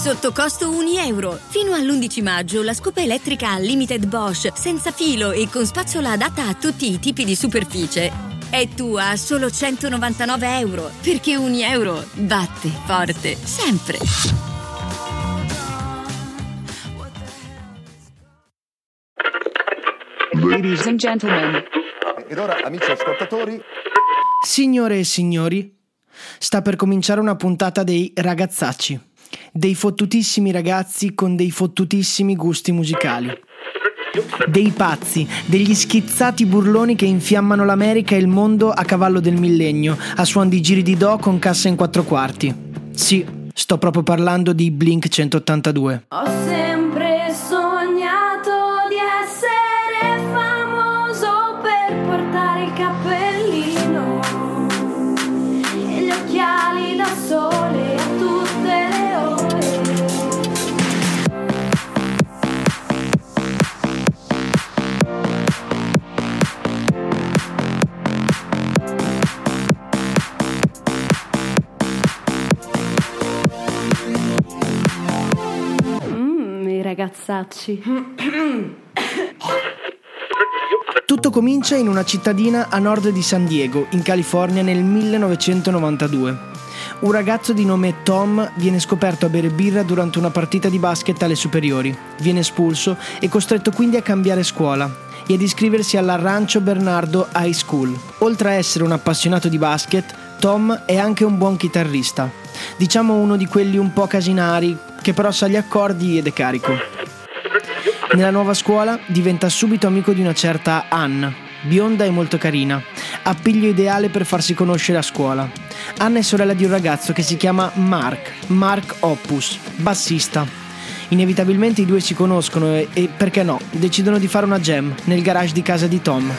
Sotto costo 1 euro. Fino all'11 maggio la scopa elettrica Limited Bosch, senza filo e con spazzola adatta a tutti i tipi di superficie. È tua a solo 199 euro, perché 1 euro batte forte, sempre. Ladies and gentlemen. Ed ora, amici ascoltatori, Signore e signori, sta per cominciare una puntata dei ragazzacci, dei fottutissimi ragazzi con dei fottutissimi gusti musicali. Dei pazzi, degli schizzati burloni che infiammano l'America e il mondo a cavallo del millennio, a suon di giri di do con cassa in quattro quarti. Sì, sto proprio parlando di Blink 182. Ho sempre sognato di essere famoso per portare il cappellino e gli occhiali da sole ragazzacci. Tutto comincia in una cittadina a nord di San Diego, in California, nel 1992. Un ragazzo di nome Tom viene scoperto a bere birra durante una partita di basket alle superiori. Viene espulso e costretto quindi a cambiare scuola e ad iscriversi alla Rancho Bernardo High School. Oltre a essere un appassionato di basket, Tom è anche un buon chitarrista. Diciamo uno di quelli un po' casinari, che però sa gli accordi ed è carico. Nella nuova scuola diventa subito amico di una certa Anna, bionda e molto carina, appiglio ideale per farsi conoscere a scuola. Anna è sorella di un ragazzo che si chiama Mark, Mark Opus, bassista. Inevitabilmente i due si conoscono e, e, perché no, decidono di fare una jam nel garage di casa di Tom.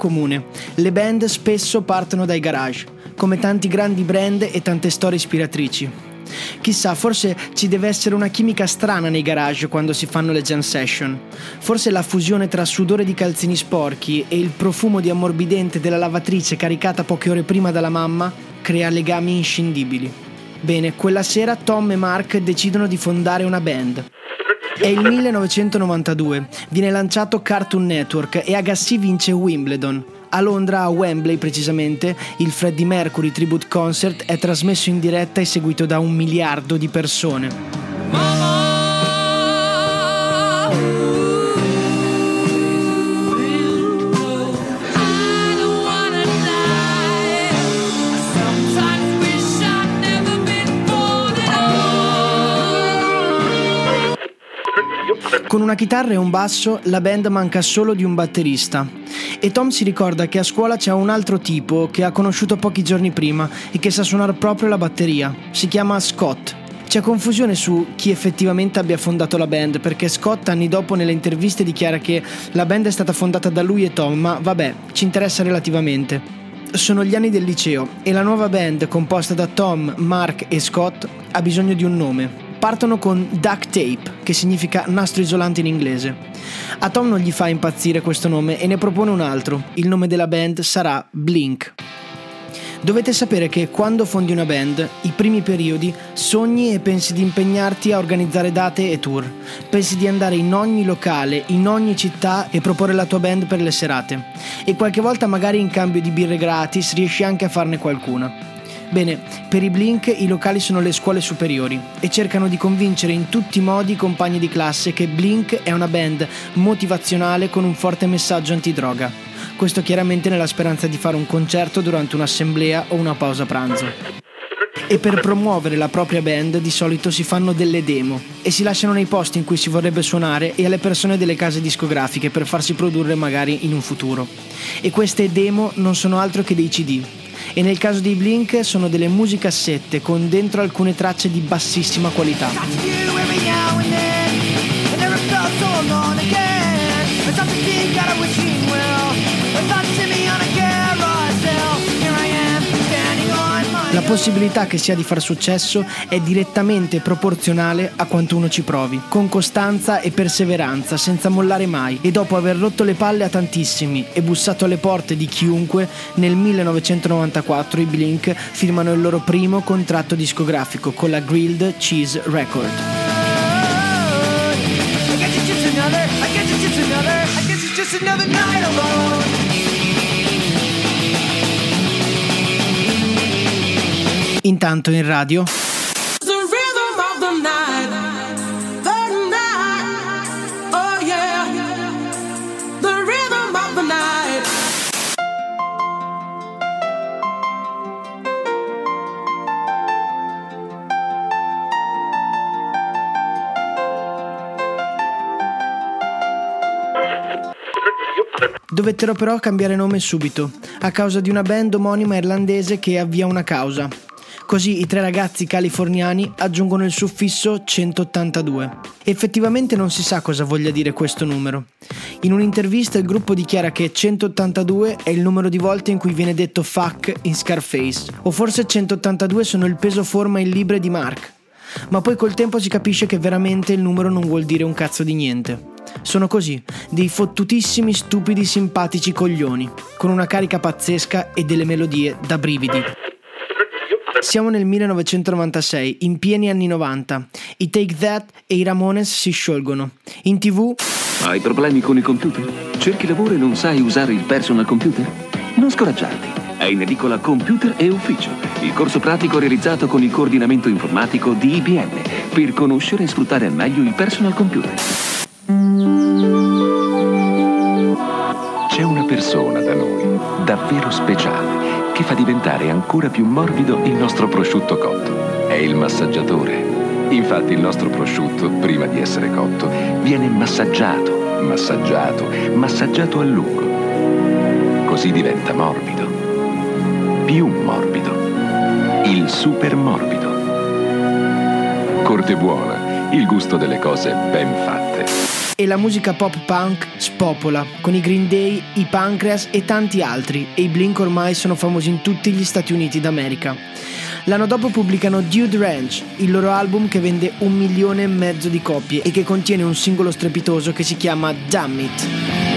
Comune. Le band spesso partono dai garage, come tanti grandi brand e tante storie ispiratrici. Chissà, forse ci deve essere una chimica strana nei garage quando si fanno le jam session. Forse la fusione tra sudore di calzini sporchi e il profumo di ammorbidente della lavatrice caricata poche ore prima dalla mamma crea legami inscindibili. Bene, quella sera Tom e Mark decidono di fondare una band. È il 1992, viene lanciato Cartoon Network e Agassi vince Wimbledon. A Londra, a Wembley precisamente, il Freddie Mercury Tribute Concert è trasmesso in diretta e seguito da un miliardo di persone. Con una chitarra e un basso la band manca solo di un batterista e Tom si ricorda che a scuola c'è un altro tipo che ha conosciuto pochi giorni prima e che sa suonare proprio la batteria. Si chiama Scott. C'è confusione su chi effettivamente abbia fondato la band perché Scott anni dopo nelle interviste dichiara che la band è stata fondata da lui e Tom, ma vabbè, ci interessa relativamente. Sono gli anni del liceo e la nuova band composta da Tom, Mark e Scott ha bisogno di un nome. Partono con duct tape, che significa nastro isolante in inglese. A Tom non gli fa impazzire questo nome e ne propone un altro. Il nome della band sarà Blink. Dovete sapere che quando fondi una band, i primi periodi, sogni e pensi di impegnarti a organizzare date e tour. Pensi di andare in ogni locale, in ogni città e proporre la tua band per le serate. E qualche volta magari in cambio di birre gratis riesci anche a farne qualcuna. Bene, per i Blink i locali sono le scuole superiori e cercano di convincere in tutti i modi i compagni di classe che Blink è una band motivazionale con un forte messaggio antidroga. Questo chiaramente nella speranza di fare un concerto durante un'assemblea o una pausa pranzo. E per promuovere la propria band di solito si fanno delle demo e si lasciano nei posti in cui si vorrebbe suonare e alle persone delle case discografiche per farsi produrre magari in un futuro. E queste demo non sono altro che dei CD. E nel caso dei Blink sono delle musicassette con dentro alcune tracce di bassissima qualità. Possibilità che sia di far successo è direttamente proporzionale a quanto uno ci provi, con costanza e perseveranza, senza mollare mai. E dopo aver rotto le palle a tantissimi e bussato alle porte di chiunque, nel 1994 i Blink firmano il loro primo contratto discografico con la Grilled Cheese Record. The night, the oh rhythm of the night. Dovettero però cambiare nome subito, a causa di una band omonima irlandese che avvia una causa. Così i tre ragazzi californiani aggiungono il suffisso 182. Effettivamente non si sa cosa voglia dire questo numero. In un'intervista il gruppo dichiara che 182 è il numero di volte in cui viene detto fuck in Scarface, o forse 182 sono il peso forma in libre di Mark. Ma poi col tempo si capisce che veramente il numero non vuol dire un cazzo di niente. Sono così, dei fottutissimi, stupidi, simpatici coglioni, con una carica pazzesca e delle melodie da brividi. Siamo nel 1996, in pieni anni 90. I Take That e i Ramones si sciolgono. In tv Hai problemi con i computer? Cerchi lavoro e non sai usare il personal computer? Non scoraggiarti. È in edicola Computer e Ufficio, il corso pratico realizzato con il coordinamento informatico di IBM per conoscere e sfruttare al meglio il personal computer. C'è una persona da noi, davvero speciale, che fa diventare ancora più morbido il nostro prosciutto cotto. È il massaggiatore. Infatti il nostro prosciutto, prima di essere cotto, viene massaggiato, massaggiato, massaggiato a lungo. Così diventa morbido. Più morbido. Il super morbido. Corte buona, il gusto delle cose ben fatte. E la musica pop punk spopola, con i Green Day, i Pancreas e tanti altri, e i Blink ormai sono famosi in tutti gli Stati Uniti d'America. L'anno dopo pubblicano Dude Ranch, il loro album che vende un milione e mezzo di copie e che contiene un singolo strepitoso che si chiama Damn It.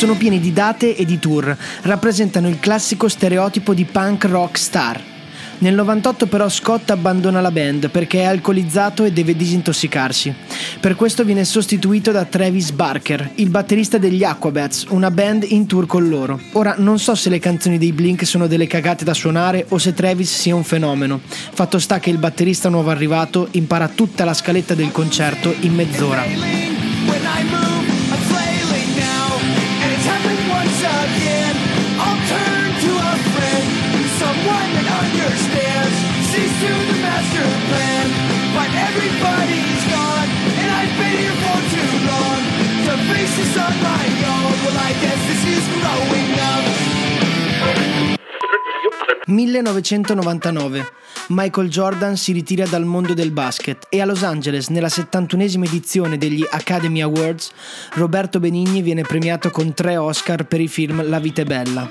Sono pieni di date e di tour, rappresentano il classico stereotipo di punk rock star. Nel 98 però Scott abbandona la band perché è alcolizzato e deve disintossicarsi. Per questo viene sostituito da Travis Barker, il batterista degli Aquabats, una band in tour con loro. Ora non so se le canzoni dei Blink sono delle cagate da suonare o se Travis sia un fenomeno. Fatto sta che il batterista nuovo arrivato impara tutta la scaletta del concerto in mezz'ora. Everybody. 1999. Michael Jordan si ritira dal mondo del basket e a Los Angeles, nella 71esima edizione degli Academy Awards, Roberto Benigni viene premiato con tre Oscar per il film La vita è bella.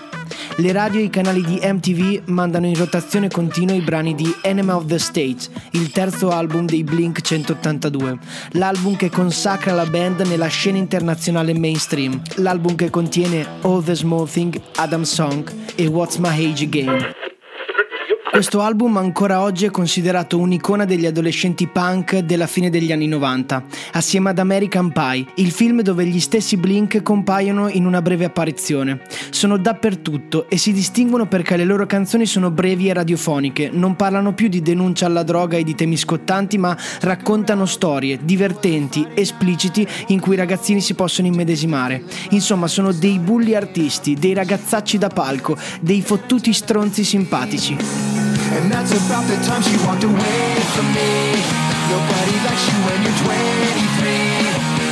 Le radio e i canali di MTV mandano in rotazione continua i brani di Enema of the State, il terzo album dei Blink 182, l'album che consacra la band nella scena internazionale mainstream, l'album che contiene All the Small Thing, Adam Song e What's My Age Again. Questo album ancora oggi è considerato un'icona degli adolescenti punk della fine degli anni 90, assieme ad American Pie, il film dove gli stessi Blink compaiono in una breve apparizione. Sono dappertutto e si distinguono perché le loro canzoni sono brevi e radiofoniche, non parlano più di denuncia alla droga e di temi scottanti, ma raccontano storie divertenti, espliciti, in cui i ragazzini si possono immedesimare. Insomma, sono dei bulli artisti, dei ragazzacci da palco, dei fottuti stronzi simpatici. And that's about the time she walked away from me. Nobody likes you when you're 23.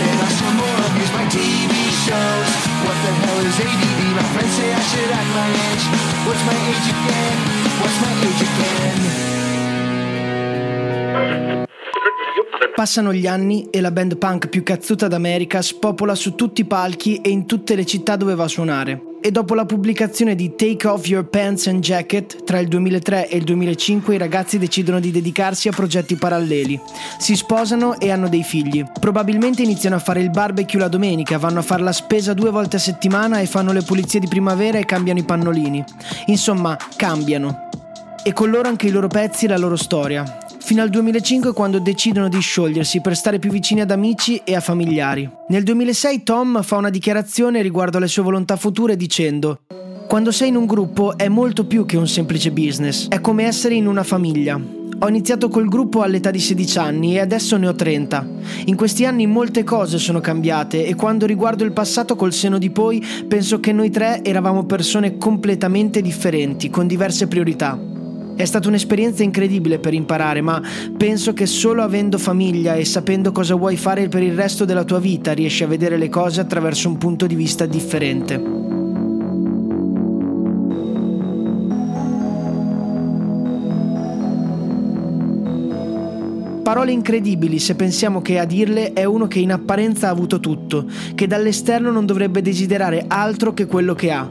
And I still more abuse my TV shows. What the hell is ADD? My friends say I should act my age. What's my age again? What's my age again? Passano gli anni e la band punk più cazzuta d'America spopola su tutti i palchi e in tutte le città dove va a suonare. E dopo la pubblicazione di Take Off Your Pants and Jacket, tra il 2003 e il 2005 i ragazzi decidono di dedicarsi a progetti paralleli. Si sposano e hanno dei figli. Probabilmente iniziano a fare il barbecue la domenica, vanno a fare la spesa due volte a settimana e fanno le pulizie di primavera e cambiano i pannolini. Insomma, cambiano. E con loro anche i loro pezzi e la loro storia. Fino al 2005 quando decidono di sciogliersi per stare più vicini ad amici e a familiari. Nel 2006 Tom fa una dichiarazione riguardo alle sue volontà future dicendo Quando sei in un gruppo è molto più che un semplice business, è come essere in una famiglia. Ho iniziato col gruppo all'età di 16 anni e adesso ne ho 30. In questi anni molte cose sono cambiate e quando riguardo il passato col seno di poi penso che noi tre eravamo persone completamente differenti, con diverse priorità. È stata un'esperienza incredibile per imparare, ma penso che solo avendo famiglia e sapendo cosa vuoi fare per il resto della tua vita riesci a vedere le cose attraverso un punto di vista differente. Parole incredibili se pensiamo che a dirle è uno che in apparenza ha avuto tutto, che dall'esterno non dovrebbe desiderare altro che quello che ha.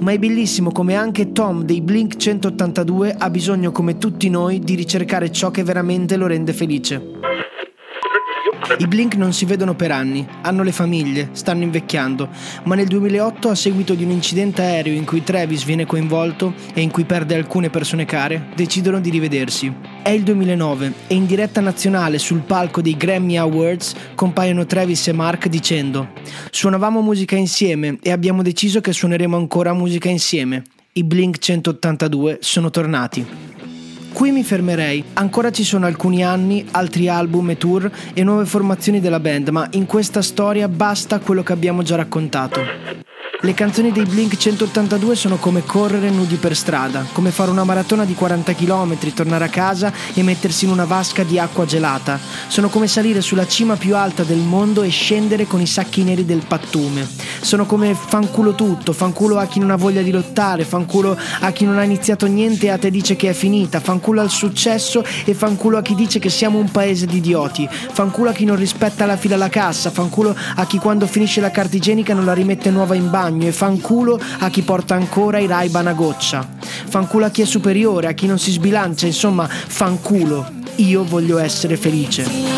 Ma è bellissimo come anche Tom dei Blink 182 ha bisogno come tutti noi di ricercare ciò che veramente lo rende felice. I Blink non si vedono per anni, hanno le famiglie, stanno invecchiando, ma nel 2008 a seguito di un incidente aereo in cui Travis viene coinvolto e in cui perde alcune persone care, decidono di rivedersi. È il 2009 e in diretta nazionale sul palco dei Grammy Awards compaiono Travis e Mark dicendo Suonavamo musica insieme e abbiamo deciso che suoneremo ancora musica insieme. I Blink 182 sono tornati. Qui mi fermerei, ancora ci sono alcuni anni, altri album e tour e nuove formazioni della band, ma in questa storia basta quello che abbiamo già raccontato. Le canzoni dei Blink 182 sono come correre nudi per strada, come fare una maratona di 40 km, tornare a casa e mettersi in una vasca di acqua gelata. Sono come salire sulla cima più alta del mondo e scendere con i sacchi neri del pattume. Sono come fanculo tutto, fanculo a chi non ha voglia di lottare, fanculo a chi non ha iniziato niente e a te dice che è finita, fanculo al successo e fanculo a chi dice che siamo un paese di idioti, fanculo a chi non rispetta la fila alla cassa, fanculo a chi quando finisce la carta igienica non la rimette nuova in bagno e fanculo a chi porta ancora i Ray-Ban a goccia. Fanculo a chi è superiore, a chi non si sbilancia, insomma, fanculo. Io voglio essere felice.